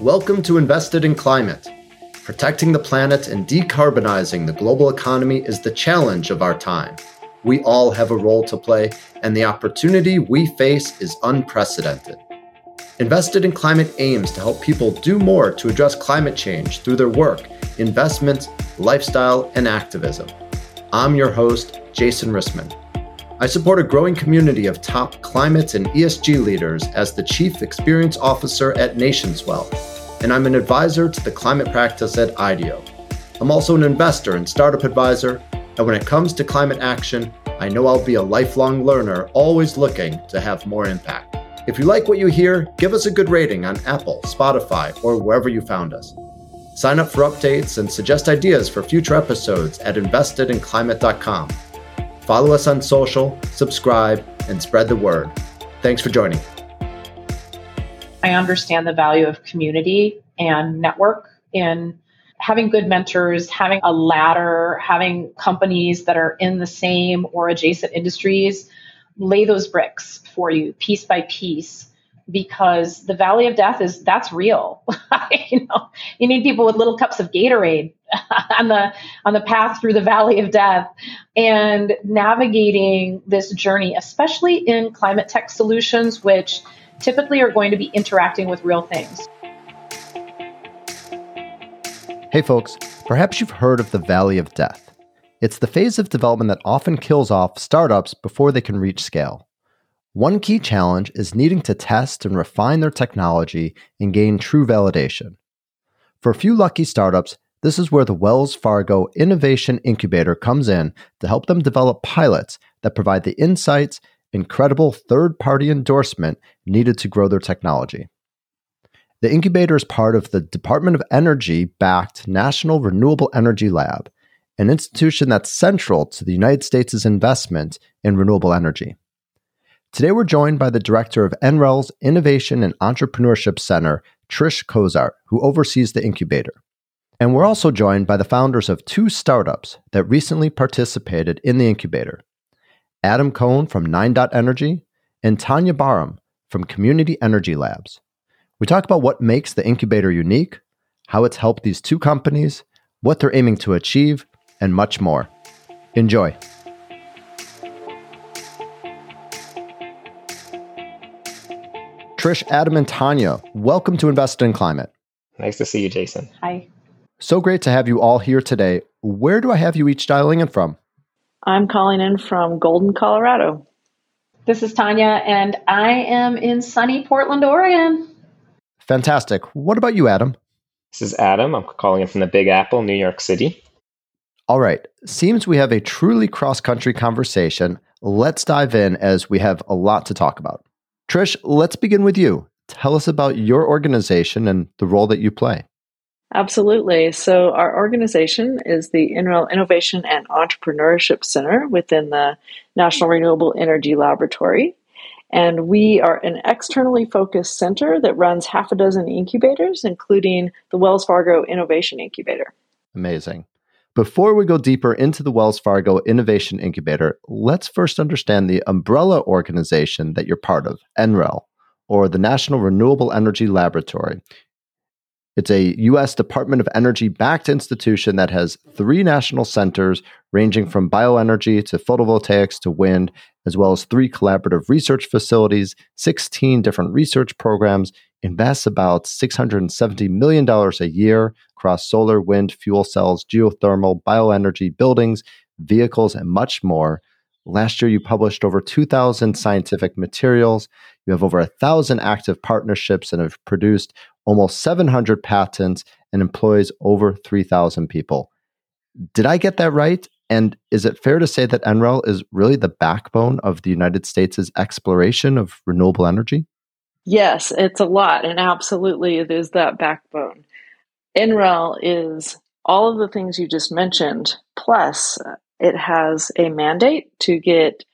Welcome to Invested in Climate. Protecting the planet and decarbonizing the global economy is the challenge of our time. We all have a role to play, and the opportunity we face is unprecedented. Invested in Climate aims to help people do more to address climate change through their work, investments, lifestyle, and activism. I'm your host, Jason Rissman. I support a growing community of top climate and ESG leaders as the Chief Experience Officer at Nationswell, and I'm an advisor to the climate practice at IDEO. I'm also an investor and startup advisor, and when it comes to climate action, I know I'll be a lifelong learner, always looking to have more impact. If you like what you hear, give us a good rating on Apple, Spotify, or wherever you found us. Sign up for updates and suggest ideas for future episodes at investedinclimate.com. Follow us on social, subscribe, and spread the word. Thanks for joining. I understand the value of community and network in having good mentors, having a ladder, having companies that are in the same or adjacent industries. Lay those bricks for you piece by piece because the valley of death is that's real. You know. You need people with little cups of gatorade on the on the path through the valley of death. And navigating this journey especially in climate tech solutions which typically are going to be interacting with real things. Hey folks. Perhaps you've heard of the valley of death. It's the phase of development that often kills off startups before they can reach scale. One key challenge is needing to test and refine their technology and gain true validation. For a few lucky startups, this is where the Wells Fargo Innovation Incubator comes in to help them develop pilots that provide the insights and credible third party endorsement needed to grow their technology. The incubator is part of the Department of Energy backed National Renewable Energy Lab, an institution that's central to the United States' investment in renewable energy. Today, we're joined by the director of NREL's Innovation and Entrepreneurship Center, Trish Cozart, who oversees the incubator. And we're also joined by the founders of two startups that recently participated in the incubator Adam Cohen from NineDot Energy and Tanya Barham from Community Energy Labs. We talk about what makes the incubator unique, how it's helped these two companies, what they're aiming to achieve, and much more. Enjoy. Trish, Adam, and Tanya, welcome to Invest in Climate. Nice to see you, Jason. Hi. So great to have you all here today. Where do I have you each dialing in from? I'm calling in from Golden, Colorado. This is Tanya, and I am in sunny Portland, Oregon. Fantastic. What about you, Adam? This is Adam. I'm calling in from the Big Apple, New York City. All right. Seems we have a truly cross country conversation. Let's dive in as we have a lot to talk about. Trish, let's begin with you. Tell us about your organization and the role that you play. Absolutely. So, our organization is the NREL Innovation and Entrepreneurship Center within the National Renewable Energy Laboratory. And we are an externally focused center that runs half a dozen incubators, including the Wells Fargo Innovation Incubator. Amazing. Before we go deeper into the Wells Fargo Innovation Incubator, let's first understand the umbrella organization that you're part of, NREL, or the National Renewable Energy Laboratory. It's a U.S. Department of Energy backed institution that has three national centers ranging from bioenergy to photovoltaics to wind, as well as three collaborative research facilities, 16 different research programs, invests about $670 million a year across solar, wind, fuel cells, geothermal, bioenergy, buildings, vehicles, and much more. Last year, you published over 2,000 scientific materials. You have over 1,000 active partnerships and have produced almost 700 patents and employs over 3,000 people. Did I get that right? And is it fair to say that NREL is really the backbone of the United States' exploration of renewable energy? Yes, it's a lot, and absolutely it is that backbone. NREL is all of the things you just mentioned, plus it has a mandate to get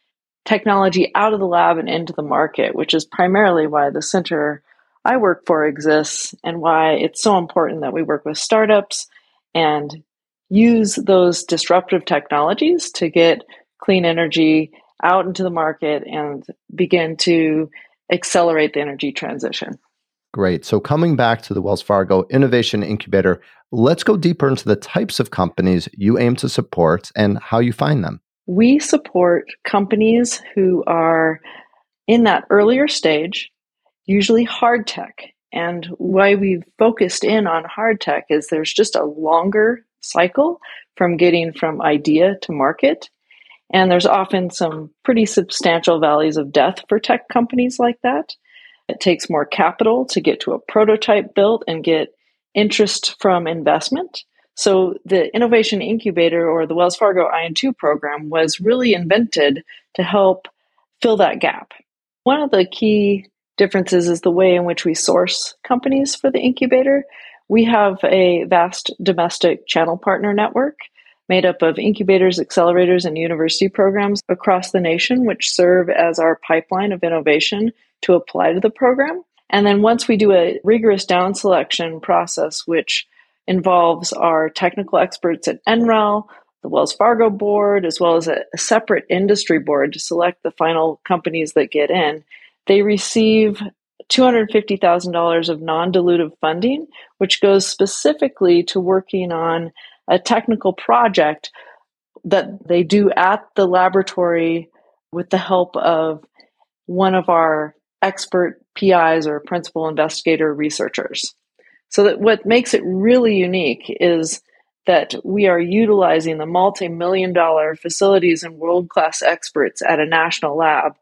technology out of the lab and into the market, which is primarily why the center I work for exists and why it's so important that we work with startups and use those disruptive technologies to get clean energy out into the market and begin to accelerate the energy transition. Great. So, coming back to the Wells Fargo Innovation Incubator, let's go deeper into the types of companies you aim to support and how you find them. We support companies who are in that earlier stage, usually hard tech. And why we've focused in on hard tech is there's just a longer cycle from getting from idea to market. And there's often some pretty substantial valleys of death for tech companies like that. It takes more capital to get to a prototype built and get interest from investment. So the Innovation Incubator or the Wells Fargo IN2 program was really invented to help fill that gap. One of the key differences is the way in which we source companies for the incubator. We have a vast domestic channel partner network made up of incubators, accelerators, and university programs across the nation, which serve as our pipeline of innovation to apply to the program. And then once we do a rigorous down selection process, which involves our technical experts at NREL, the Wells Fargo board, as well as a, a separate industry board to select the final companies that get in, they receive $250,000 of non dilutive funding, which goes specifically to working on a technical project that they do at the laboratory with the help of one of our expert PIs or principal investigator researchers. So that what makes it really unique is that we are utilizing the multi-million dollar facilities and world-class experts at a national lab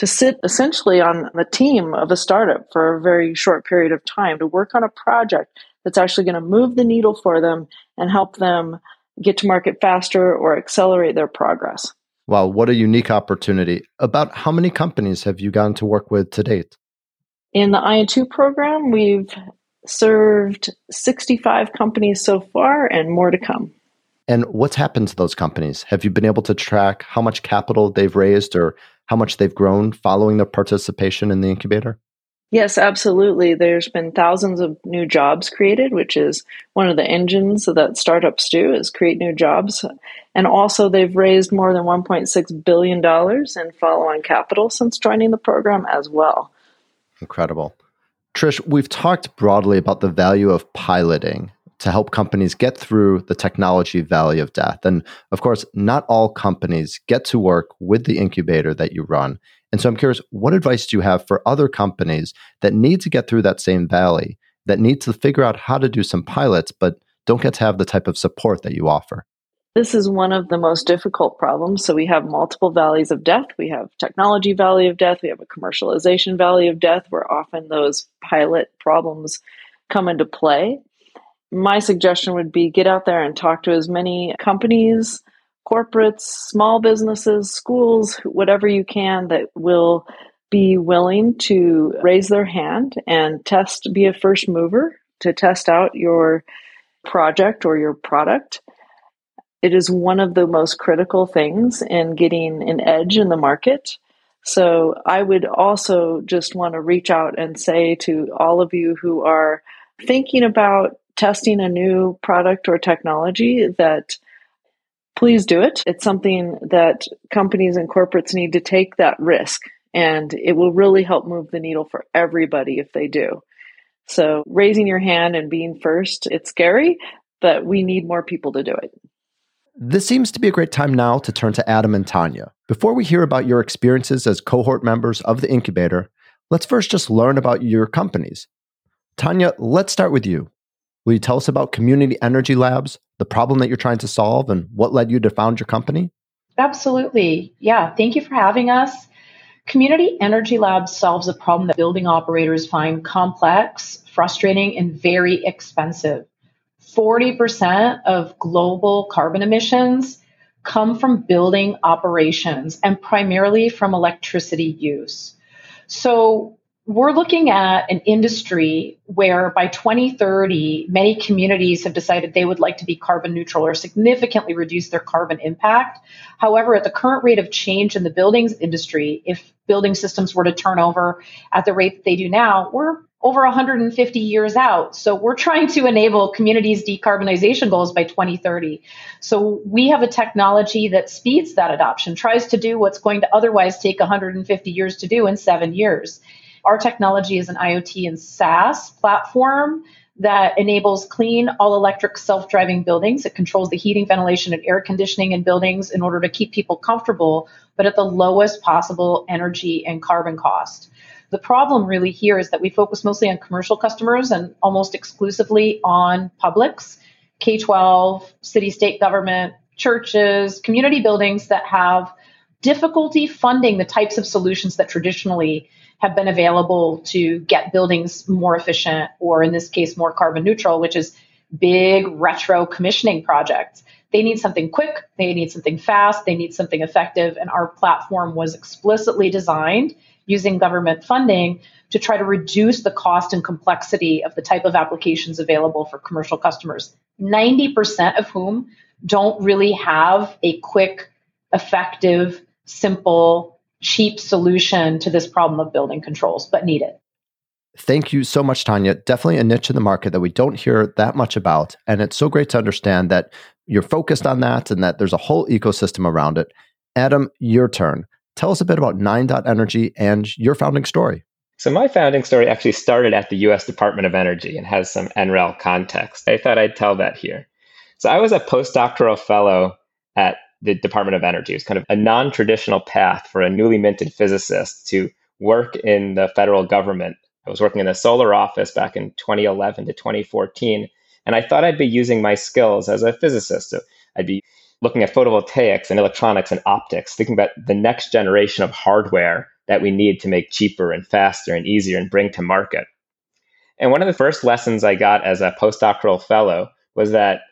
to sit essentially on the team of a startup for a very short period of time to work on a project that's actually going to move the needle for them and help them get to market faster or accelerate their progress. Wow, what a unique opportunity. About how many companies have you gotten to work with to date? In the IN2 program, we've served 65 companies so far and more to come. And what's happened to those companies? Have you been able to track how much capital they've raised or how much they've grown following their participation in the incubator? Yes, absolutely. There's been thousands of new jobs created, which is one of the engines that startups do is create new jobs. And also they've raised more than 1.6 billion dollars in follow-on capital since joining the program as well. Incredible. Trish, we've talked broadly about the value of piloting to help companies get through the technology valley of death. And of course, not all companies get to work with the incubator that you run. And so I'm curious, what advice do you have for other companies that need to get through that same valley, that need to figure out how to do some pilots, but don't get to have the type of support that you offer? This is one of the most difficult problems. So we have multiple valleys of death. We have technology valley of death. We have a commercialization valley of death where often those pilot problems come into play. My suggestion would be get out there and talk to as many companies, corporates, small businesses, schools, whatever you can that will be willing to raise their hand and test, be a first mover to test out your project or your product. It is one of the most critical things in getting an edge in the market. So I would also just want to reach out and say to all of you who are thinking about testing a new product or technology that please do it. It's something that companies and corporates need to take that risk, and it will really help move the needle for everybody if they do. So, raising your hand and being first, it's scary, but we need more people to do it. This seems to be a great time now to turn to Adam and Tanya. Before we hear about your experiences as cohort members of the incubator, let's first just learn about your companies. Tanya, let's start with you. Will you tell us about Community Energy Labs, the problem that you're trying to solve, and what led you to found your company? Absolutely. Yeah. Thank you for having us. Community Energy Labs solves a problem that building operators find complex, frustrating, and very expensive. 40% of global carbon emissions come from building operations and primarily from electricity use. So we're looking at an industry where by 2030, many communities have decided they would like to be carbon neutral or significantly reduce their carbon impact. However, at the current rate of change in the buildings industry, if building systems were to turn over at the rate that they do now, we're over 150 years out. So we're trying to enable communities' decarbonization goals by 2030. So we have a technology that speeds that adoption, tries to do what's going to otherwise take 150 years to do in seven years. Our technology is an IoT and SaaS platform that enables clean, all electric, self driving buildings. It controls the heating, ventilation, and air conditioning in buildings in order to keep people comfortable, but at the lowest possible energy and carbon cost. The problem really here is that we focus mostly on commercial customers and almost exclusively on publics, K 12, city state government, churches, community buildings that have difficulty funding the types of solutions that traditionally have been available to get buildings more efficient, or in this case, more carbon neutral, which is big retro commissioning projects. They need something quick, they need something fast, they need something effective. And our platform was explicitly designed using government funding to try to reduce the cost and complexity of the type of applications available for commercial customers, 90% of whom don't really have a quick, effective, simple, cheap solution to this problem of building controls, but need it. Thank you so much, Tanya. Definitely a niche in the market that we don't hear that much about. And it's so great to understand that you're focused on that and that there's a whole ecosystem around it. Adam, your turn. Tell us a bit about NineDot Energy and your founding story. So, my founding story actually started at the US Department of Energy and has some NREL context. I thought I'd tell that here. So, I was a postdoctoral fellow at the Department of Energy. It's kind of a non traditional path for a newly minted physicist to work in the federal government. I was working in the solar office back in 2011 to 2014, and I thought I'd be using my skills as a physicist. So I'd be looking at photovoltaics and electronics and optics, thinking about the next generation of hardware that we need to make cheaper and faster and easier and bring to market. And one of the first lessons I got as a postdoctoral fellow was that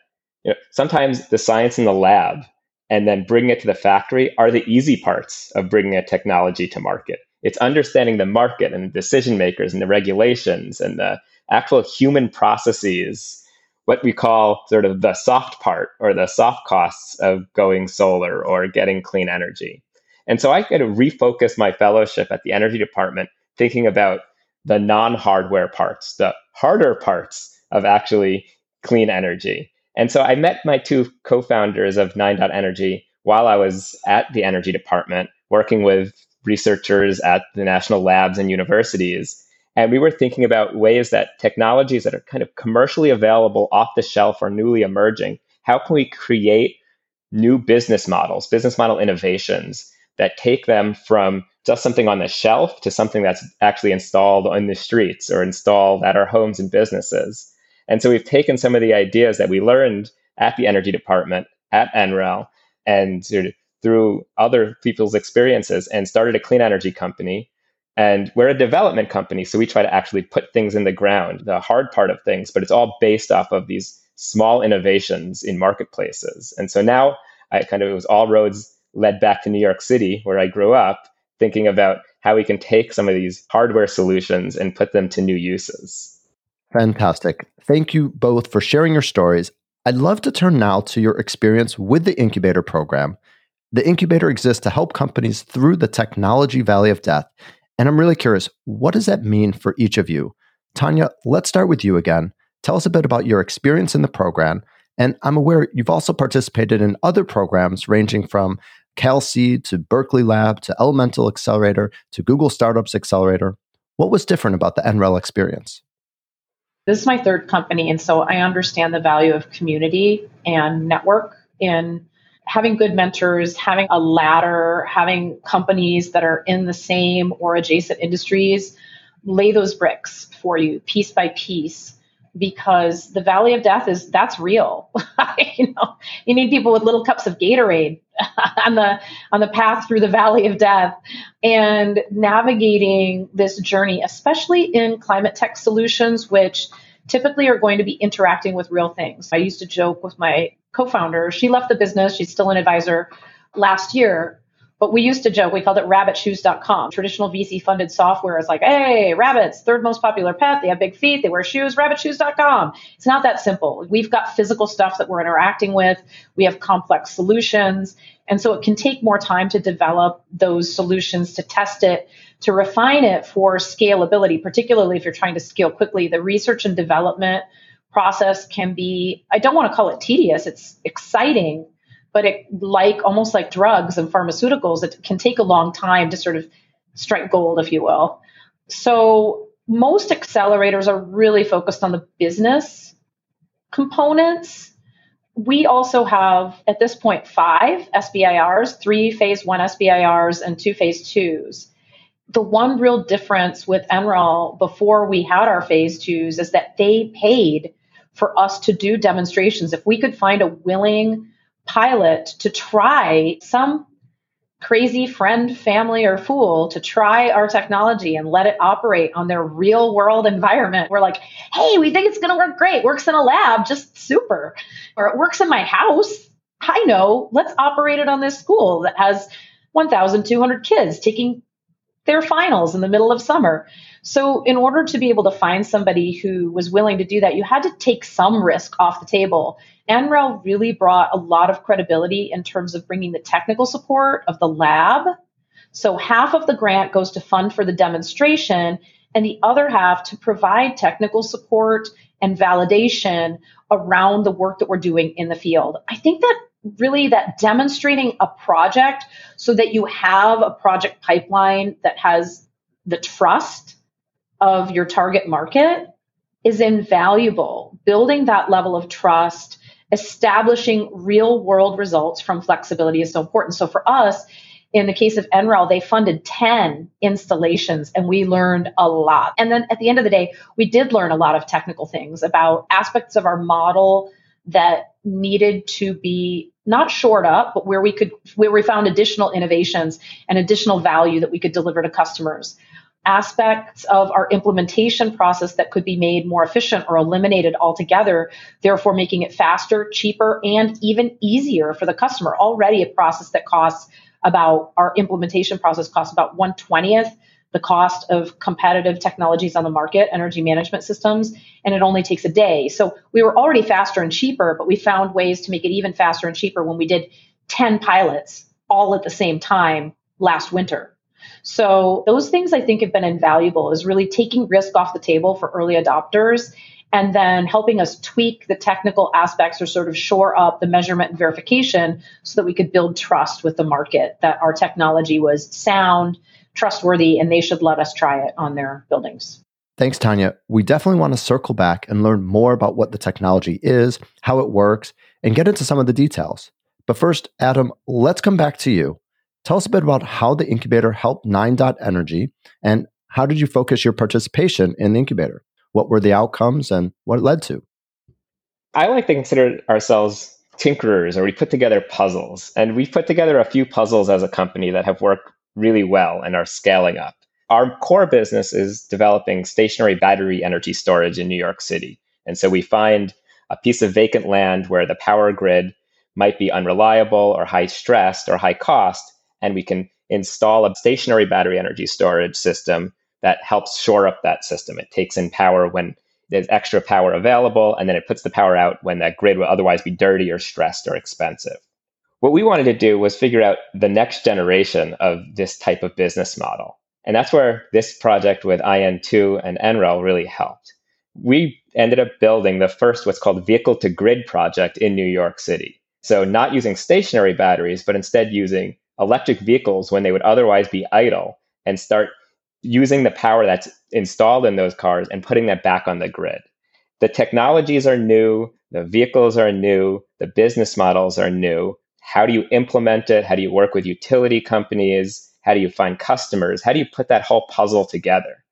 you know, sometimes the science in the lab and then bringing it to the factory are the easy parts of bringing a technology to market. It's understanding the market and the decision makers and the regulations and the actual human processes, what we call sort of the soft part or the soft costs of going solar or getting clean energy. And so I had to refocus my fellowship at the energy department, thinking about the non hardware parts, the harder parts of actually clean energy. And so I met my two co founders of NineDot Energy while I was at the energy department, working with researchers at the national labs and universities. And we were thinking about ways that technologies that are kind of commercially available off the shelf or newly emerging, how can we create new business models, business model innovations that take them from just something on the shelf to something that's actually installed on the streets or installed at our homes and businesses? And so we've taken some of the ideas that we learned at the energy department at NREL and through other people's experiences and started a clean energy company. And we're a development company, so we try to actually put things in the ground, the hard part of things, but it's all based off of these small innovations in marketplaces. And so now I kind of it was all roads led back to New York City, where I grew up, thinking about how we can take some of these hardware solutions and put them to new uses. Fantastic. Thank you both for sharing your stories. I'd love to turn now to your experience with the incubator program. The incubator exists to help companies through the technology valley of death. And I'm really curious, what does that mean for each of you? Tanya, let's start with you again. Tell us a bit about your experience in the program. And I'm aware you've also participated in other programs ranging from CalSeed to Berkeley Lab to Elemental Accelerator to Google Startups Accelerator. What was different about the NREL experience? This is my third company, and so I understand the value of community and network in having good mentors, having a ladder, having companies that are in the same or adjacent industries lay those bricks for you piece by piece because the valley of death is that's real. You know you need people with little cups of gatorade on the on the path through the valley of death. And navigating this journey especially in climate tech solutions which typically are going to be interacting with real things. I used to joke with my co-founder. She left the business. She's still an advisor. Last year but we used to joke, we called it rabbitshoes.com. Traditional VC funded software is like, hey, rabbits, third most popular pet. They have big feet. They wear shoes, rabbitshoes.com. It's not that simple. We've got physical stuff that we're interacting with. We have complex solutions. And so it can take more time to develop those solutions, to test it, to refine it for scalability, particularly if you're trying to scale quickly. The research and development process can be, I don't want to call it tedious, it's exciting but it like almost like drugs and pharmaceuticals, it can take a long time to sort of strike gold, if you will. So most accelerators are really focused on the business components. We also have, at this point, five SBIRs, three phase one SBIRs and two phase twos. The one real difference with NREL before we had our phase twos is that they paid for us to do demonstrations. If we could find a willing pilot to try some crazy friend, family, or fool to try our technology and let it operate on their real world environment. We're like, hey, we think it's going to work great. Works in a lab, just super. Or it works in my house. I know. Let's operate it on this school that has 1,200 kids taking their finals in the middle of summer. So, in order to be able to find somebody who was willing to do that, you had to take some risk off the table. NREL really brought a lot of credibility in terms of bringing the technical support of the lab. So, half of the grant goes to fund for the demonstration, and the other half to provide technical support and validation around the work that we're doing in the field. I think that really that demonstrating a project so that you have a project pipeline that has the trust of your target market is invaluable. Building that level of trust, establishing real world results from flexibility is so important. So for us, in the case of NREL, they funded 10 installations and we learned a lot. And then at the end of the day, we did learn a lot of technical things about aspects of our model that needed to be not shored up, but where we could, where we found additional innovations and additional value that we could deliver to customers. Aspects of our implementation process that could be made more efficient or eliminated altogether, therefore making it faster, cheaper, and even easier for the customer. Already a process that costs about our implementation process costs about 120th the cost of competitive technologies on the market, energy management systems, and it only takes a day. So we were already faster and cheaper, but we found ways to make it even faster and cheaper when we did 10 pilots all at the same time last winter. So those things I think have been invaluable is really taking risk off the table for early adopters and then helping us tweak the technical aspects or sort of shore up the measurement and verification so that we could build trust with the market that our technology was sound trustworthy and they should let us try it on their buildings. Thanks, Tanya. We definitely want to circle back and learn more about what the technology is, how it works, and get into some of the details. But first, Adam, let's come back to you. Tell us a bit about how the incubator helped NineDot Energy and how did you focus your participation in the incubator? What were the outcomes and what led to? I like to consider ourselves tinkerers or we put together puzzles. And we've put together a few puzzles as a company that have worked really well and are scaling up. Our core business is developing stationary battery energy storage in New York City. And so we find a piece of vacant land where the power grid might be unreliable or high stressed or high cost, and we can install a stationary battery energy storage system that helps shore up that system. It takes in power when there's extra power available, and then it puts the power out when that grid would otherwise be dirty or stressed or expensive. What we wanted to do was figure out the next generation of this type of business model. And that's where this project with IN2 and NREL really helped. We ended up building the first what's called vehicle to grid project in New York City. So, not using stationary batteries, but instead using electric vehicles when they would otherwise be idle and start using the power that's installed in those cars and putting that back on the grid. The technologies are new, the vehicles are new, the business models are new, how do you implement it? How do you work with utility companies? How do you find customers? How do you put that whole puzzle together?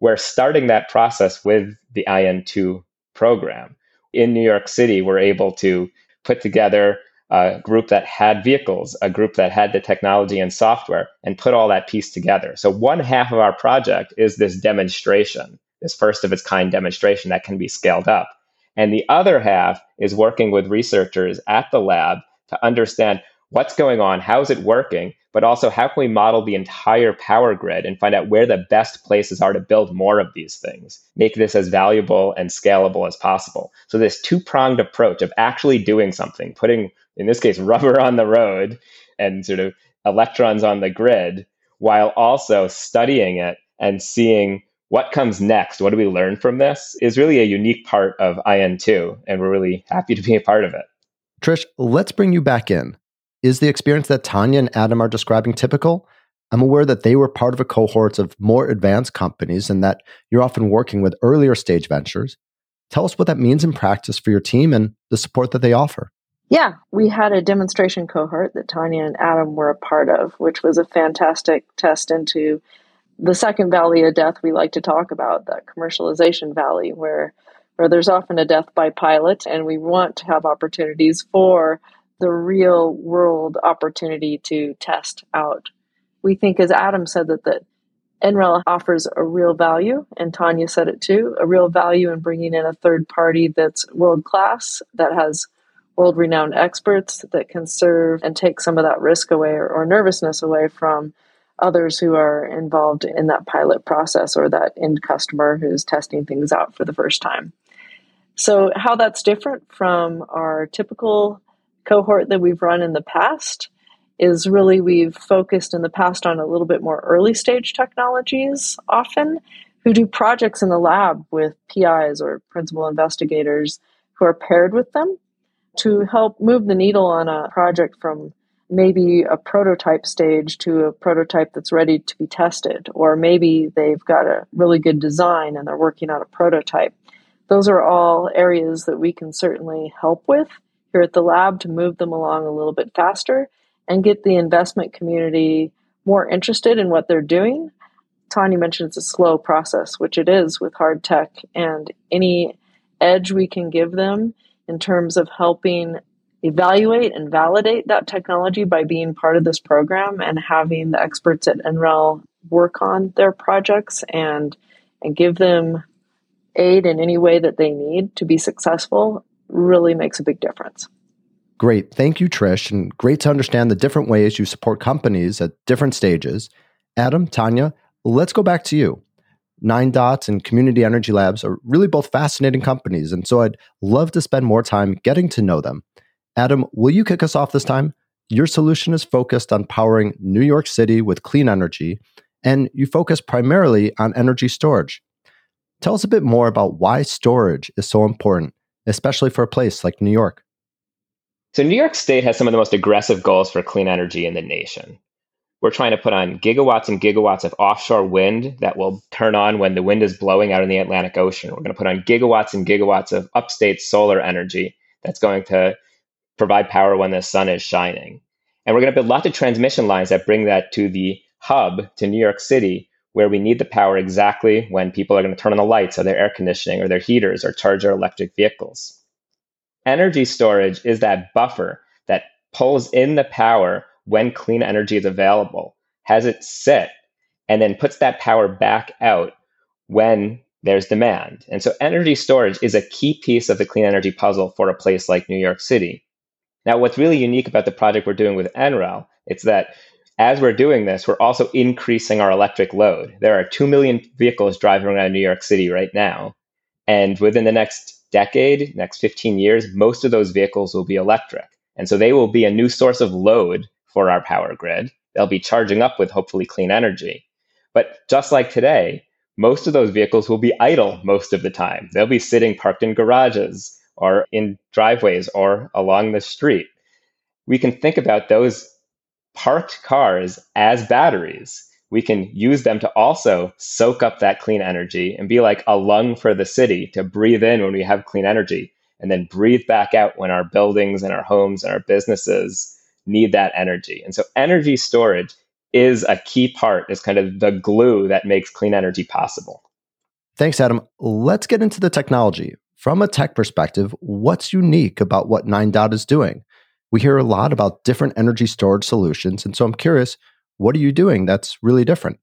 We're starting that process with the IN2 program. In New York City, we're able to put together a group that had vehicles, a group that had the technology and software, and put all that piece together. So, one half of our project is this demonstration, this first of its kind demonstration that can be scaled up. And the other half is working with researchers at the lab to understand what's going on, how is it working, but also how can we model the entire power grid and find out where the best places are to build more of these things, make this as valuable and scalable as possible. So, this two pronged approach of actually doing something, putting, in this case, rubber on the road and sort of electrons on the grid, while also studying it and seeing what comes next, what do we learn from this, is really a unique part of IN2. And we're really happy to be a part of it. Trish, let's bring you back in. Is the experience that Tanya and Adam are describing typical? I'm aware that they were part of a cohort of more advanced companies and that you're often working with earlier stage ventures. Tell us what that means in practice for your team and the support that they offer. Yeah, we had a demonstration cohort that Tanya and Adam were a part of, which was a fantastic test into the second valley of death we like to talk about, that commercialization valley, where where there's often a death by pilot, and we want to have opportunities for the real world opportunity to test out. We think, as Adam said, that that NREL offers a real value, and Tanya said it too, a real value in bringing in a third party that's world class, that has world renowned experts that can serve and take some of that risk away or, or, nervousness away from others who are involved in that pilot process or that end customer who's testing things out for the first time. So, how that's different from our typical cohort that we've run in the past is really we've focused in the past on a little bit more early stage technologies often who do projects in the lab with PIs or principal investigators who are paired with them to help move the needle on a project from maybe a prototype stage to a prototype that's ready to be tested, or maybe they've got a really good design and they're working on a prototype. Those are all areas that we can certainly help with here at the lab to move them along a little bit faster and get the investment community more interested in what they're doing. Tanya mentioned it's a slow process, which it is with hard tech, and any edge we can give them in terms of helping evaluate and validate that technology by being part of this program and having the experts at NREL work on their projects and and give them aid in any way that they need to be successful really makes a big difference. Great. Thank you, Trish. And great to understand the different ways you support companies at different stages. Adam, Tanya, let's go back to you. NineDots and Community Energy Labs are really both fascinating companies, and so I'd love to spend more time getting to know them. Adam, will you kick us off this time? Your solution is focused on powering New York City with clean energy, and you focus primarily on energy storage. Tell us a bit more about why storage is so important, especially for a place like New York. So, New York State has some of the most aggressive goals for clean energy in the nation. We're trying to put on gigawatts and gigawatts of offshore wind that will turn on when the wind is blowing out in the Atlantic Ocean. We're going to put on gigawatts and gigawatts of upstate solar energy that's going to provide power when the sun is shining. And we're going to build lots of transmission lines that bring that to the hub, to New York City, where we need the power exactly when people are going to turn on the lights or their air conditioning or their heaters or charge their electric vehicles. Energy storage is that buffer that pulls in the power when clean energy is available, has it sit, and then puts that power back out when there's demand. And so energy storage is a key piece of the clean energy puzzle for a place like New York City. Now, what's really unique about the project we're doing with NREL, it's that as we're doing this, we're also increasing our electric load. There are 2 million vehicles driving around New York City right now. And within the next decade, next 15 years, most of those vehicles will be electric. And so they will be a new source of load for our power grid. They'll be charging up with hopefully clean energy. But just like today, most of those vehicles will be idle most of the time. They'll be sitting parked in garages or in driveways or along the street. We can think about those parked cars as batteries. We can use them to also soak up that clean energy and be like a lung for the city to breathe in when we have clean energy and then breathe back out when our buildings and our homes and our businesses need that energy. And so energy storage is a key part, is kind of the glue that makes clean energy possible. Thanks, Adam. Let's get into the technology. From a tech perspective, what's unique about what NineDot is doing? We hear a lot about different energy storage solutions. And so I'm curious, what are you doing that's really different?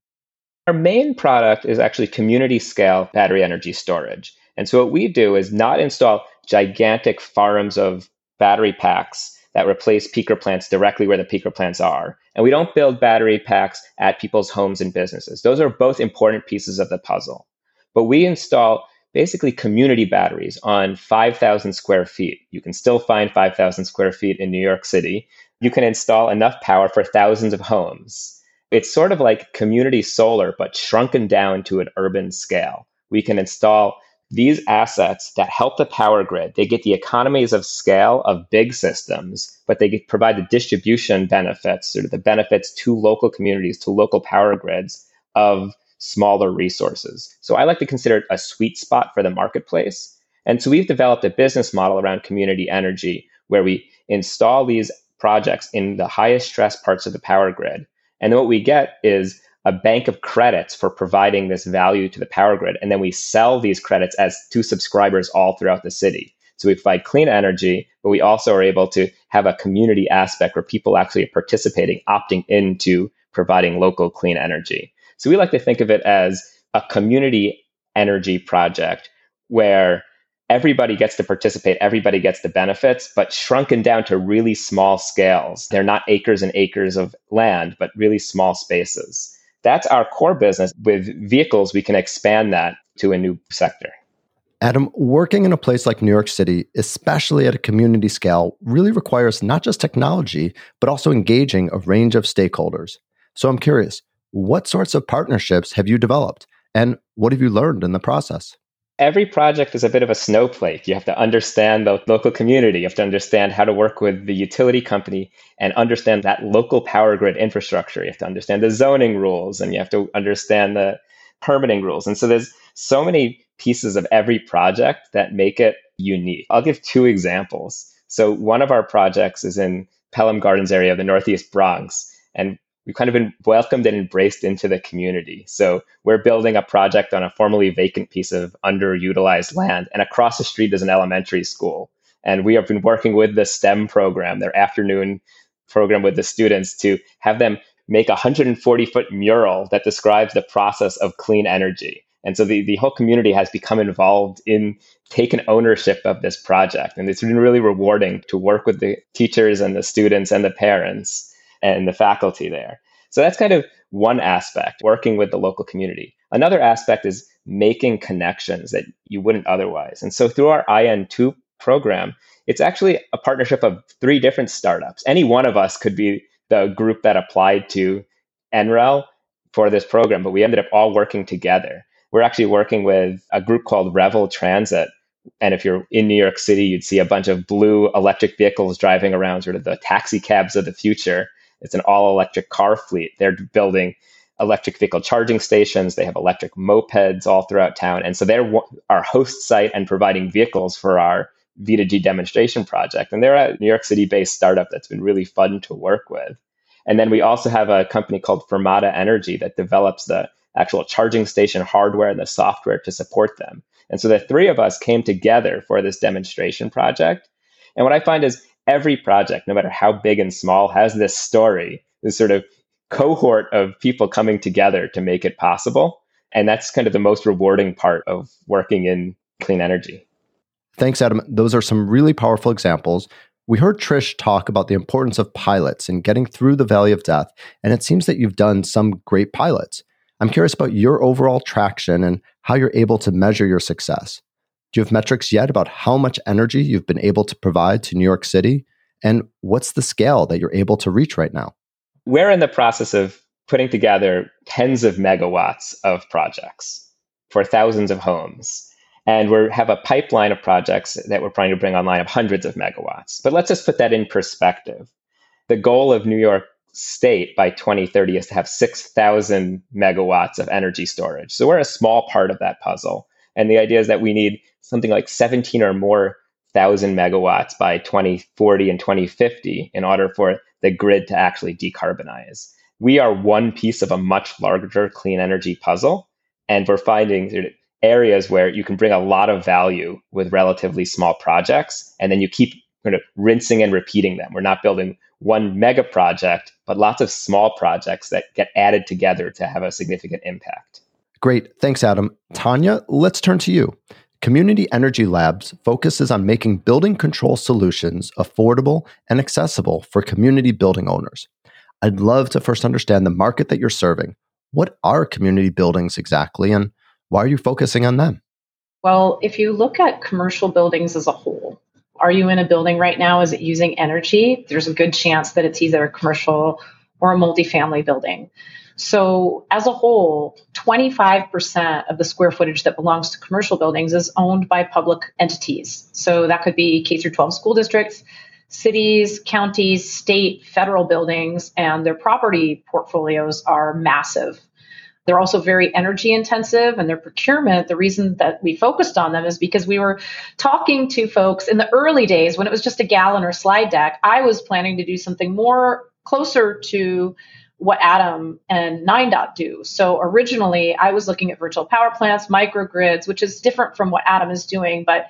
Our main product is actually community scale battery energy storage. And so what we do is not install gigantic farms of battery packs that replace peaker plants directly where the peaker plants are. And we don't build battery packs at people's homes and businesses. Those are both important pieces of the puzzle. But we install basically community batteries on 5,000 square feet. You can still find 5,000 square feet in New York City. You can install enough power for thousands of homes. It's sort of like community solar, but shrunken down to an urban scale. We can install these assets that help the power grid, they get the economies of scale of big systems, but they provide the distribution benefits, or the benefits to local communities, to local power grids of smaller resources. So I like to consider it a sweet spot for the marketplace. And so we've developed a business model around community energy where we install these projects in the highest stress parts of the power grid. And then what we get is a bank of credits for providing this value to the power grid. And then we sell these credits as to subscribers all throughout the city. So we provide clean energy, but we also are able to have a community aspect where people actually are participating, opting into providing local clean energy. So we like to think of it as a community energy project where everybody gets to participate, everybody gets the benefits, but shrunken down to really small scales. They're not acres and acres of land, but really small spaces. That's our core business. With vehicles, we can expand that to a new sector. Adam, working in a place like New York City, especially at a community scale, really requires not just technology, but also engaging a range of stakeholders. So I'm curious, what sorts of partnerships have you developed? And what have you learned in the process? Every project is a bit of a snowflake. You have to understand the local community. You have to understand how to work with the utility company and understand that local power grid infrastructure. You have to understand the zoning rules and you have to understand the permitting rules. And so there's so many pieces of every project that make it unique. I'll give two examples. So one of our projects is in Pelham Gardens area of the Northeast Bronx. And we've kind of been welcomed and embraced into the community. So we're building a project on a formerly vacant piece of underutilized land, and across the street is an elementary school. And we have been working with the STEM program, their afternoon program with the students, to have them make a 140 foot mural that describes the process of clean energy. And so the, the whole community has become involved in taking ownership of this project. And it's been really rewarding to work with the teachers and the students and the parents and the faculty there. So that's kind of one aspect, working with the local community. Another aspect is making connections that you wouldn't otherwise. And so through our IN2 program, it's actually a partnership of three different startups. Any one of us could be the group that applied to NREL for this program, but we ended up all working together. We're actually working with a group called Revel Transit, and if you're in New York City, you'd see a bunch of blue electric vehicles driving around, sort of the taxi cabs of the future. It's an all electric car fleet. They're building electric vehicle charging stations. They have electric mopeds all throughout town. And so they're our host site and providing vehicles for our V2G demonstration project. And they're a New York City based startup that's been really fun to work with. And then we also have a company called Fermata Energy that develops the actual charging station hardware and the software to support them. And so the three of us came together for this demonstration project. And what I find is every project, no matter how big and small, has this story, this sort of cohort of people coming together to make it possible. And that's kind of the most rewarding part of working in clean energy. Thanks, Adam. Those are some really powerful examples. We heard Trish talk about the importance of pilots in getting through the valley of death, and it seems that you've done some great pilots. I'm curious about your overall traction and how you're able to measure your success. Do you have metrics yet about how much energy you've been able to provide to New York City? And what's the scale that you're able to reach right now? We're in the process of putting together tens of megawatts of projects for thousands of homes. And we have a pipeline of projects that we're trying to bring online of hundreds of megawatts. But let's just put that in perspective. The goal of New York State by 2030 is to have 6,000 megawatts of energy storage. So we're a small part of that puzzle. And the idea is that we need something like 17 or more thousand megawatts by 2040 and 2050 in order for the grid to actually decarbonize. We are one piece of a much larger clean energy puzzle, and we're finding areas where you can bring a lot of value with relatively small projects, and then you keep kind of rinsing and repeating them. We're not building one mega project, but lots of small projects that get added together to have a significant impact. Great. Thanks, Adam. Tanya, let's turn to you. Community Energy Labs focuses on making building control solutions affordable and accessible for community building owners. I'd love to first understand the market that you're serving. What are community buildings exactly, and why are you focusing on them? Well, if you look at commercial buildings as a whole, are you in a building right now? Is it using energy? There's a good chance that it's either a commercial or a multifamily building. So, as a whole, 25% of the square footage that belongs to commercial buildings is owned by public entities. So, that could be K through 12 school districts, cities, counties, state, federal buildings, and their property portfolios are massive. They're also very energy intensive and their procurement. The reason that we focused on them is because we were talking to folks in the early days when it was just a gallon or slide deck. I was planning to do something more closer to what ATOM and NineDot do. So originally, I was looking at virtual power plants, microgrids, which is different from what ATOM is doing, but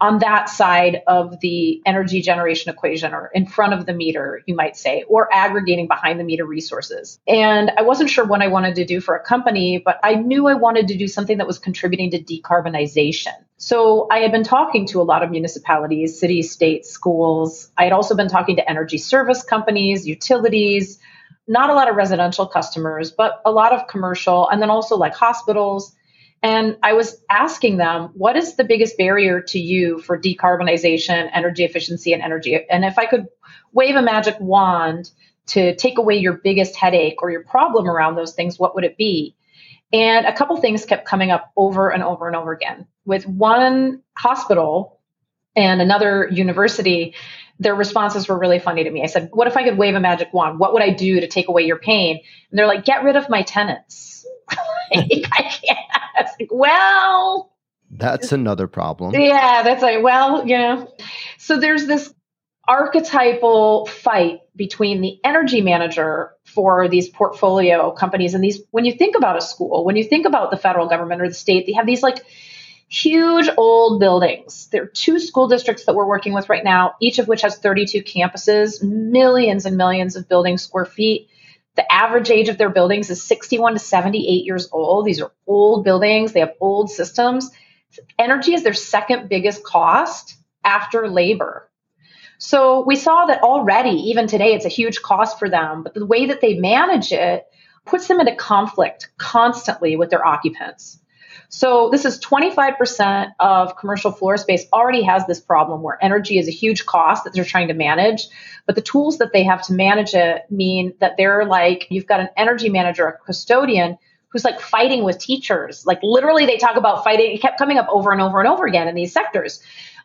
on that side of the energy generation equation or in front of the meter, you might say, or aggregating behind the meter resources. And I wasn't sure what I wanted to do for a company, but I knew I wanted to do something that was contributing to decarbonization. So I had been talking to a lot of municipalities, cities, states, schools. I had also been talking to energy service companies, utilities, not a lot of residential customers, but a lot of commercial, and then also like hospitals and I was asking them, what is the biggest barrier to you for decarbonization, energy efficiency, and energy? And if I could wave a magic wand to take away your biggest headache or your problem around those things, what would it be? And a couple things kept coming up over and over and over again. With one hospital and another university, their responses were really funny to me. I said, What if I could wave a magic wand? What would I do to take away your pain? And they're like, Get rid of my tenants. like, I can't. It's like, well, that's another problem. Yeah, that's like, well, you know. So there's this archetypal fight between the energy manager for these portfolio companies and these when you think about a school, when you think about the federal government or the state, they have these like huge old buildings. There are two school districts that we're working with right now, each of which has 32 campuses, millions and millions of building square feet. The average age of their buildings is 61 to 78 years old. These are old buildings, they have old systems. Energy is their second biggest cost after labor. So we saw that already, even today, it's a huge cost for them, but the way that they manage it puts them into conflict constantly with their occupants. So this is 25% of commercial floor space already has this problem where energy is a huge cost that they're trying to manage. But the tools that they have to manage it mean that they're like, you've got an energy manager, a custodian who's like fighting with teachers. Like literally they talk about fighting. It kept coming up over and over and over again in these sectors.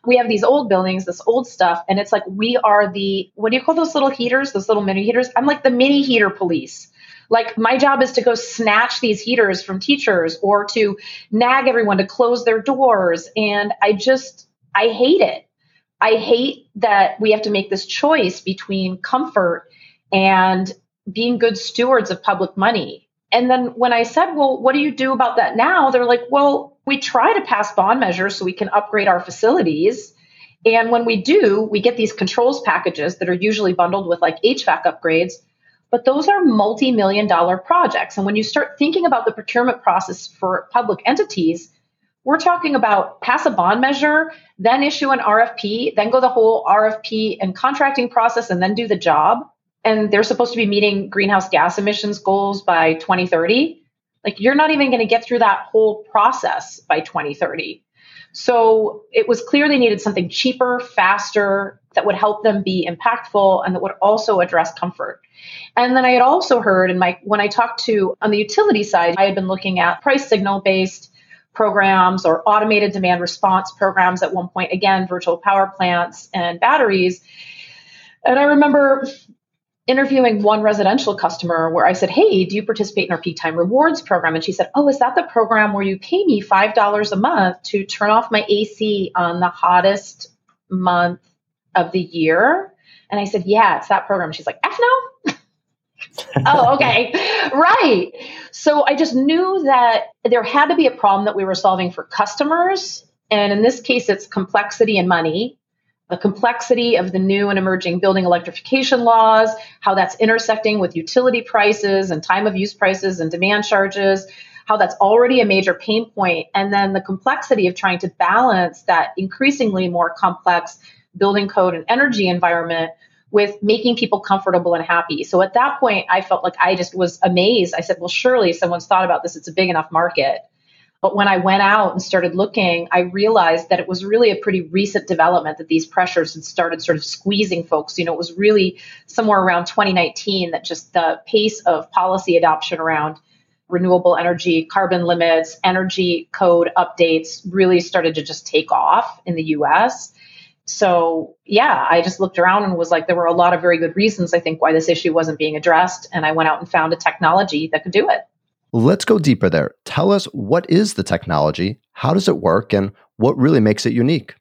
We have these old buildings, this old stuff, and it's like we are the what do you call those little heaters, those little mini heaters? I'm like the mini heater police. Like my job is to go snatch these heaters from teachers or to nag everyone to close their doors. And I just, I hate it. I hate that we have to make this choice between comfort and being good stewards of public money. And then when I said, well, what do you do about that now? They're like, well, we try to pass bond measures so we can upgrade our facilities. And when we do, we get these controls packages that are usually bundled with like HVAC upgrades but those are multi million dollar projects. And when you start thinking about the procurement process for public entities, we're talking about pass a bond measure, then issue an RFP, then go the whole RFP and contracting process, and then do the job. And they're supposed to be meeting greenhouse gas emissions goals by 2030. Like you're not even going to get through that whole process by 2030. So it was clear they needed something cheaper, faster, that would help them be impactful and that would also address comfort. And then I had also heard in my when I talked to on the utility side, I had been looking at price signal based programs or automated demand response programs at one point, again, virtual power plants and batteries. And I remember interviewing one residential customer where I said, Hey, do you participate in our peak time rewards program? And she said, Oh, is that the program where you pay me $5 a month to turn off my AC on the hottest month of the year? And I said, Yeah, it's that program. She's like, F no. oh, okay. Right. So I just knew that there had to be a problem that we were solving for customers. And in this case, it's complexity and money. The complexity of the new and emerging building electrification laws, how that's intersecting with utility prices and time of use prices and demand charges, how that's already a major pain point, and then the complexity of trying to balance that increasingly more complex building code and energy environment with making people comfortable and happy. So at that point, I felt like I just was amazed. I said, well, surely someone's thought about this. It's a big enough market. But when I went out and started looking, I realized that it was really a pretty recent development that these pressures had started sort of squeezing folks. You know, it was really somewhere around 2019 that just the pace of policy adoption around renewable energy, carbon limits, energy code updates really started to just take off in the US. So, yeah, I just looked around and was like, there were a lot of very good reasons, I think, why this issue wasn't being addressed. And I went out and found a technology that could do it. Let's go deeper there. Tell us what is the technology, how does it work, and what really makes it unique?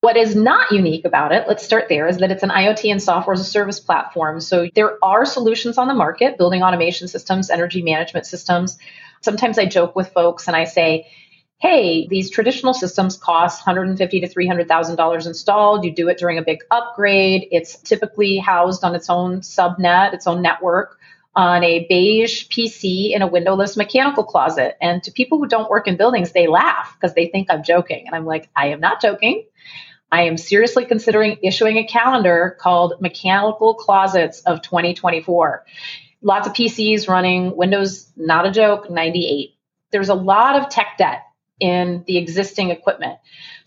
What is not unique about it, let's start there, is that it's an IoT and software as a service platform. So there are solutions on the market, building automation systems, energy management systems. Sometimes I joke with folks and I say, hey, these traditional systems cost $150 to $300,000 installed. You do it during a big upgrade. It's typically housed on its own subnet, its own network on a beige PC in a windowless mechanical closet. And to people who don't work in buildings, they laugh because they think I'm joking. And I'm like, I am not joking. I am seriously considering issuing a calendar called Mechanical Closets of 2024. Lots of PCs running Windows, not a joke, 98. There's a lot of tech debt in the existing equipment.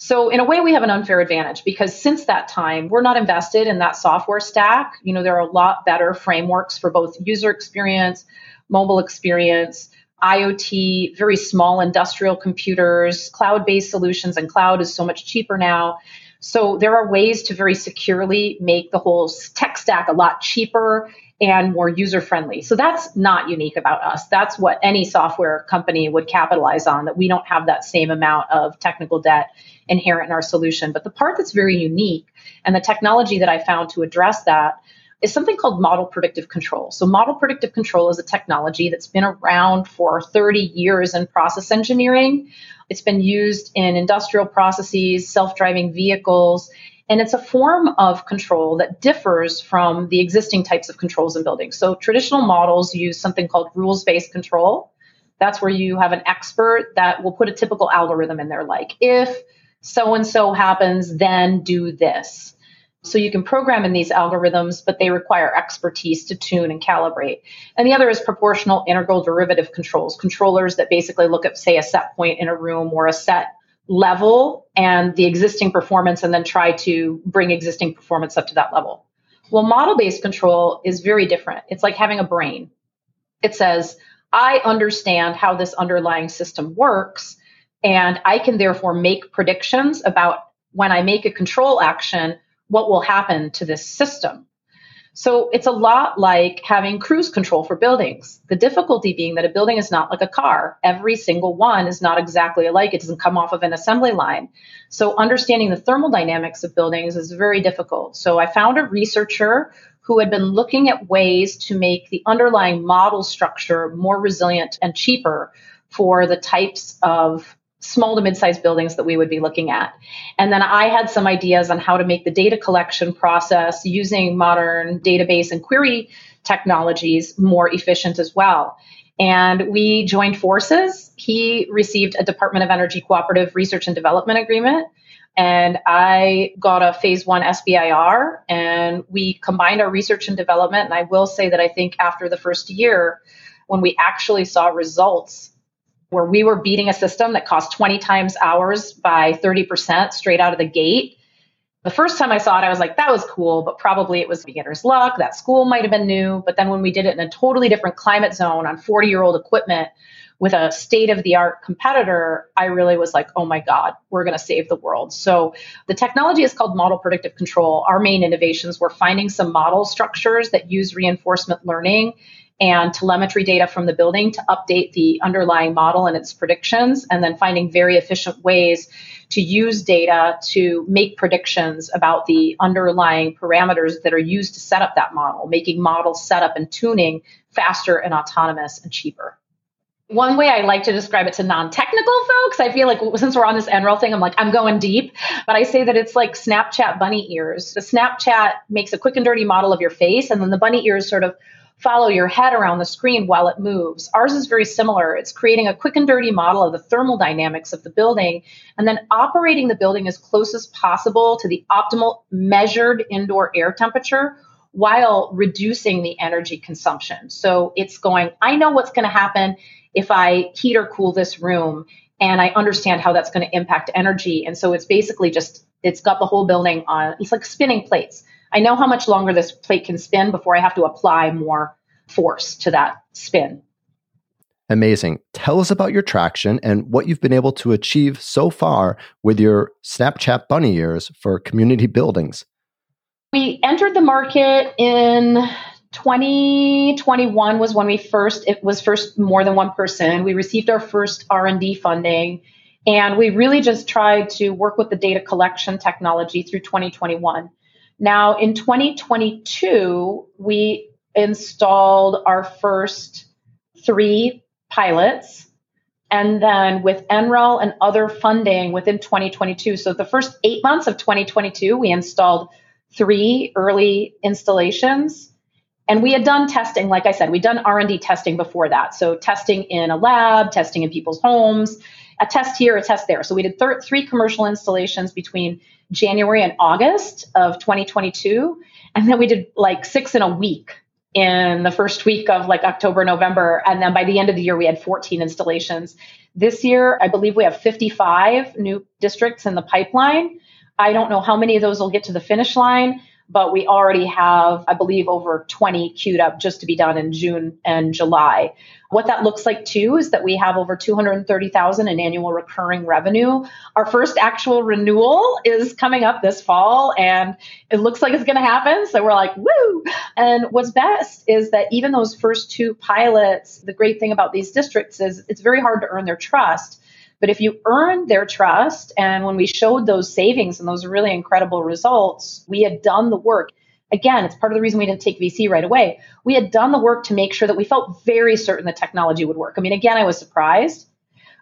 So in a way we have an unfair advantage because since that time we're not invested in that software stack. You know there are a lot better frameworks for both user experience, mobile experience, IoT, very small industrial computers, cloud-based solutions and cloud is so much cheaper now. So there are ways to very securely make the whole tech stack a lot cheaper and more user friendly. So that's not unique about us. That's what any software company would capitalize on, that we don't have that same amount of technical debt inherent in our solution. But the part that's very unique and the technology that I found to address that is something called model predictive control. So, model predictive control is a technology that's been around for 30 years in process engineering. It's been used in industrial processes, self driving vehicles, and it's a form of control that differs from the existing types of controls in buildings. So traditional models use something called rules based control. That's where you have an expert that will put a typical algorithm in there, like if so and so happens, then do this. So you can program in these algorithms, but they require expertise to tune and calibrate. And the other is proportional integral derivative controls, controllers that basically look at, say, a set point in a room or a set level and the existing performance and then try to bring existing performance up to that level. Well, model based control is very different. It's like having a brain. It says, I understand how this underlying system works, and I can therefore make predictions about when I make a control action, what will happen to this system. So it's a lot like having cruise control for buildings. The difficulty being that a building is not like a car. Every single one is not exactly alike. It doesn't come off of an assembly line. So understanding the thermal dynamics of buildings is very difficult. So I found a researcher who had been looking at ways to make the underlying model structure more resilient and cheaper for the types of small to mid-sized buildings that we would be looking at. And then I had some ideas on how to make the data collection process using modern database and query technologies more efficient as well. And we joined forces. He received a Department of Energy Cooperative Research and Development Agreement. And I got a phase one SBIR, and we combined our research and development. And I will say that I think after the first year, when we actually saw results where we were beating a system that cost 20 times ours by 30% straight out of the gate. The first time I saw it, I was like, that was cool, but probably it was beginner's luck. That school might have been new. But then when we did it in a totally different climate zone on 40 year old equipment with a state of the art competitor, I really was like, oh my God, we're going to save the world. So the technology is called model predictive control. Our main innovations were finding some model structures that use reinforcement learning and telemetry data from the building to update the underlying model and its predictions, and then finding very efficient ways to use data to make predictions about the underlying parameters that are used to set up that model, making model setup and tuning faster and autonomous and cheaper. One way I like to describe it to non technical folks, I feel like since we're on this NREL thing, I'm like, I'm going deep, but I say that it's like Snapchat bunny ears. The Snapchat makes a quick and dirty model of your face, and then the bunny ears sort of follow your head around the screen while it moves. Ours is very similar. It's creating a quick and dirty model of the thermal dynamics of the building and then operating the building as close as possible to the optimal measured indoor air temperature while reducing the energy consumption. So it's going, I know what's going to happen if I heat or cool this room and I understand how that's going to impact energy. And so it's basically just, it's got the whole building on, it's like spinning plates. I know how much longer this plate can spin before I have to apply more force to that spin. Amazing. Tell us about your traction and what you've been able to achieve so far with your Snapchat bunny ears for community buildings. We entered the market in 2021 was when we first it was first more than one person. We received our first R&D funding and we really just tried to work with the data collection technology through 2021. Now in 2022 we installed our first 3 pilots and then with NREL and other funding within 2022. So the first 8 months of 2022 we installed 3 early installations and we had done testing like i said we'd done r&d testing before that so testing in a lab testing in people's homes a test here a test there. So we did thir- three commercial installations between january and august of 2022 and then we did like six in a week in the first week of like october november and then by the end of the year we had 14 installations. This year i believe we have 55 new districts in the pipeline. I don't know how many of those will get to the finish line but we already have, I believe, over 20 queued up just to be done in June and July. What that looks like too is that we have over 230,000 in annual recurring revenue. Our first actual renewal is coming up this fall and it looks like it's going to happen. So we're like, woo. And what's best is that even those first two pilots, the great thing about these districts is it's very hard to earn their trust but if you earn their trust, and when we showed those savings and those really incredible results, we had done the work. Again, it's part of the reason we didn't take VC right away. We had done the work to make sure that we felt very certain the technology would work. I mean, again, I was surprised.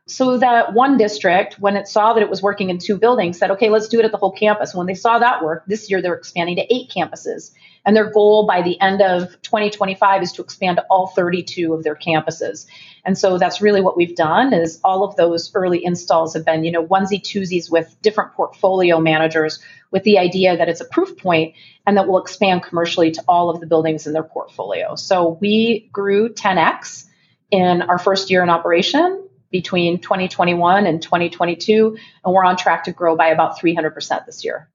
So that one district, when it saw that it was working in two buildings, said, okay, let's do it at the whole campus. When they saw that work, this year they're expanding to eight campuses. And their goal by the end of 2025 is to expand to all 32 of their campuses. And so that's really what we've done is all of those early installs have been, you know, onesie twosies with different portfolio managers with the idea that it's a proof point and that we'll expand commercially to all of the buildings in their portfolio. So we grew 10x in our first year in operation between 2021 and 2022, and we're on track to grow by about 300% this year.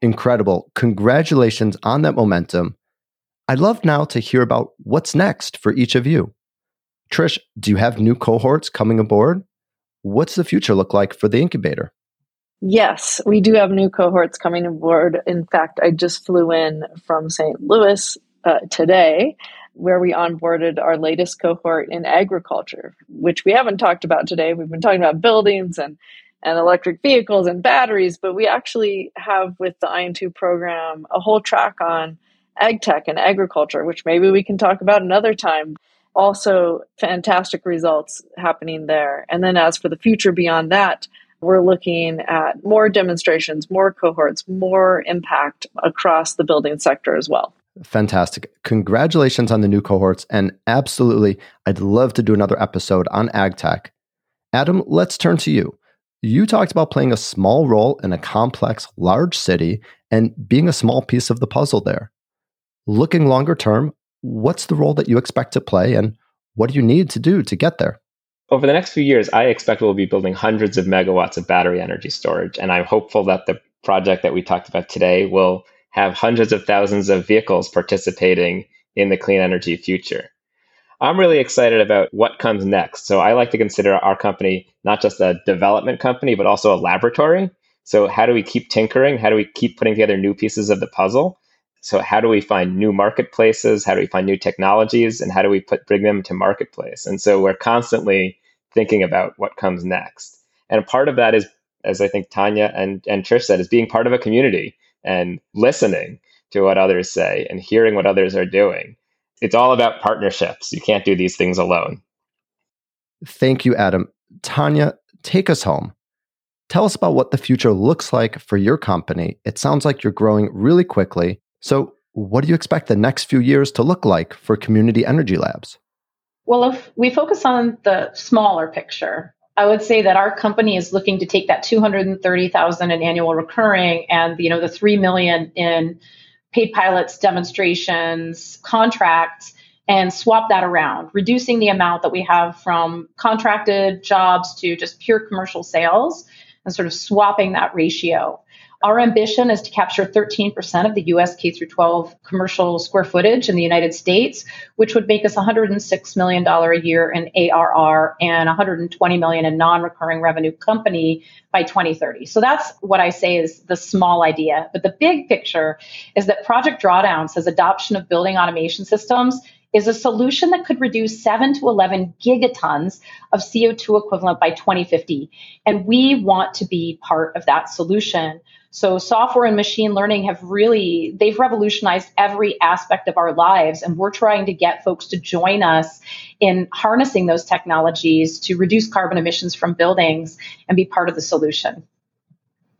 Incredible. Congratulations on that momentum. I'd love now to hear about what's next for each of you. Trish, do you have new cohorts coming aboard? What's the future look like for the incubator? Yes, we do have new cohorts coming aboard. In fact, I just flew in from St. Louis uh, today, where we onboarded our latest cohort in agriculture, which we haven't talked about today. We've been talking about buildings and and electric vehicles and batteries, but we actually have with the IN2 program a whole track on ag tech and agriculture, which maybe we can talk about another time also fantastic results happening there. And then as for the future beyond that, we're looking at more demonstrations, more cohorts, more impact across the building sector as well. Fantastic. Congratulations on the new cohorts. And absolutely, I'd love to do another episode on ag tech. Adam, let's turn to you. You talked about playing a small role in a complex, large city and being a small piece of the puzzle there. Looking longer term, what's the role that you expect to play and what do you need to do to get there? Over the next few years, I expect we'll be building hundreds of megawatts of battery energy storage. And I'm hopeful that the project that we talked about today will have hundreds of thousands of vehicles participating in the clean energy future. I'm really excited about what comes next. So I like to consider our company not just a development company, but also a laboratory. So how do we keep tinkering? How do we keep putting together new pieces of the puzzle? So how do we find new marketplaces? How do we find new technologies? And how do we put bring them to marketplace? And so we're constantly thinking about what comes next. And part of that is, as I think Tanya and, and Trish said, is being part of a community and listening to what others say and hearing what others are doing. It's all about partnerships. You can't do these things alone. Thank you, Adam. Tanya, take us home. Tell us about what the future looks like for your company. It sounds like you're growing really quickly so, what do you expect the next few years to look like for community energy labs? Well, if we focus on the smaller picture, I would say that our company is looking to take that 230,000 in annual recurring and you know the 3 million in paid pilots, demonstrations, contracts and swap that around, reducing the amount that we have from contracted jobs to just pure commercial sales and sort of swapping that ratio. Our ambition is to capture 13% of the US K through 12 commercial square footage in the United States, which would make us $106 million a year in ARR and 120 million in non-recurring revenue company by 2030. So that's what I say is the small idea. But the big picture is that Project Drawdown says adoption of building automation systems is a solution that could reduce 7 to 11 gigatons of CO2 equivalent by 2050. And we want to be part of that solution. So software and machine learning have really they've revolutionized every aspect of our lives and we're trying to get folks to join us in harnessing those technologies to reduce carbon emissions from buildings and be part of the solution.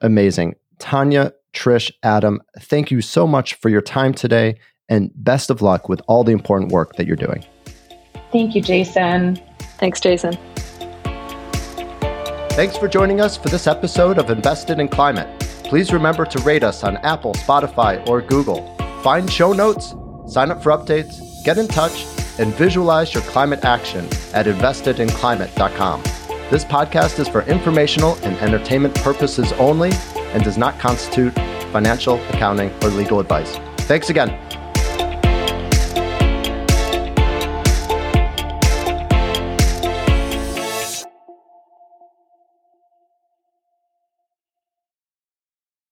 Amazing. Tanya, Trish, Adam, thank you so much for your time today and best of luck with all the important work that you're doing. Thank you, Jason. Thanks, Jason. Thanks for joining us for this episode of Invested in Climate. Please remember to rate us on Apple, Spotify, or Google. Find show notes, sign up for updates, get in touch, and visualize your climate action at investedinclimate.com. This podcast is for informational and entertainment purposes only and does not constitute financial, accounting, or legal advice. Thanks again.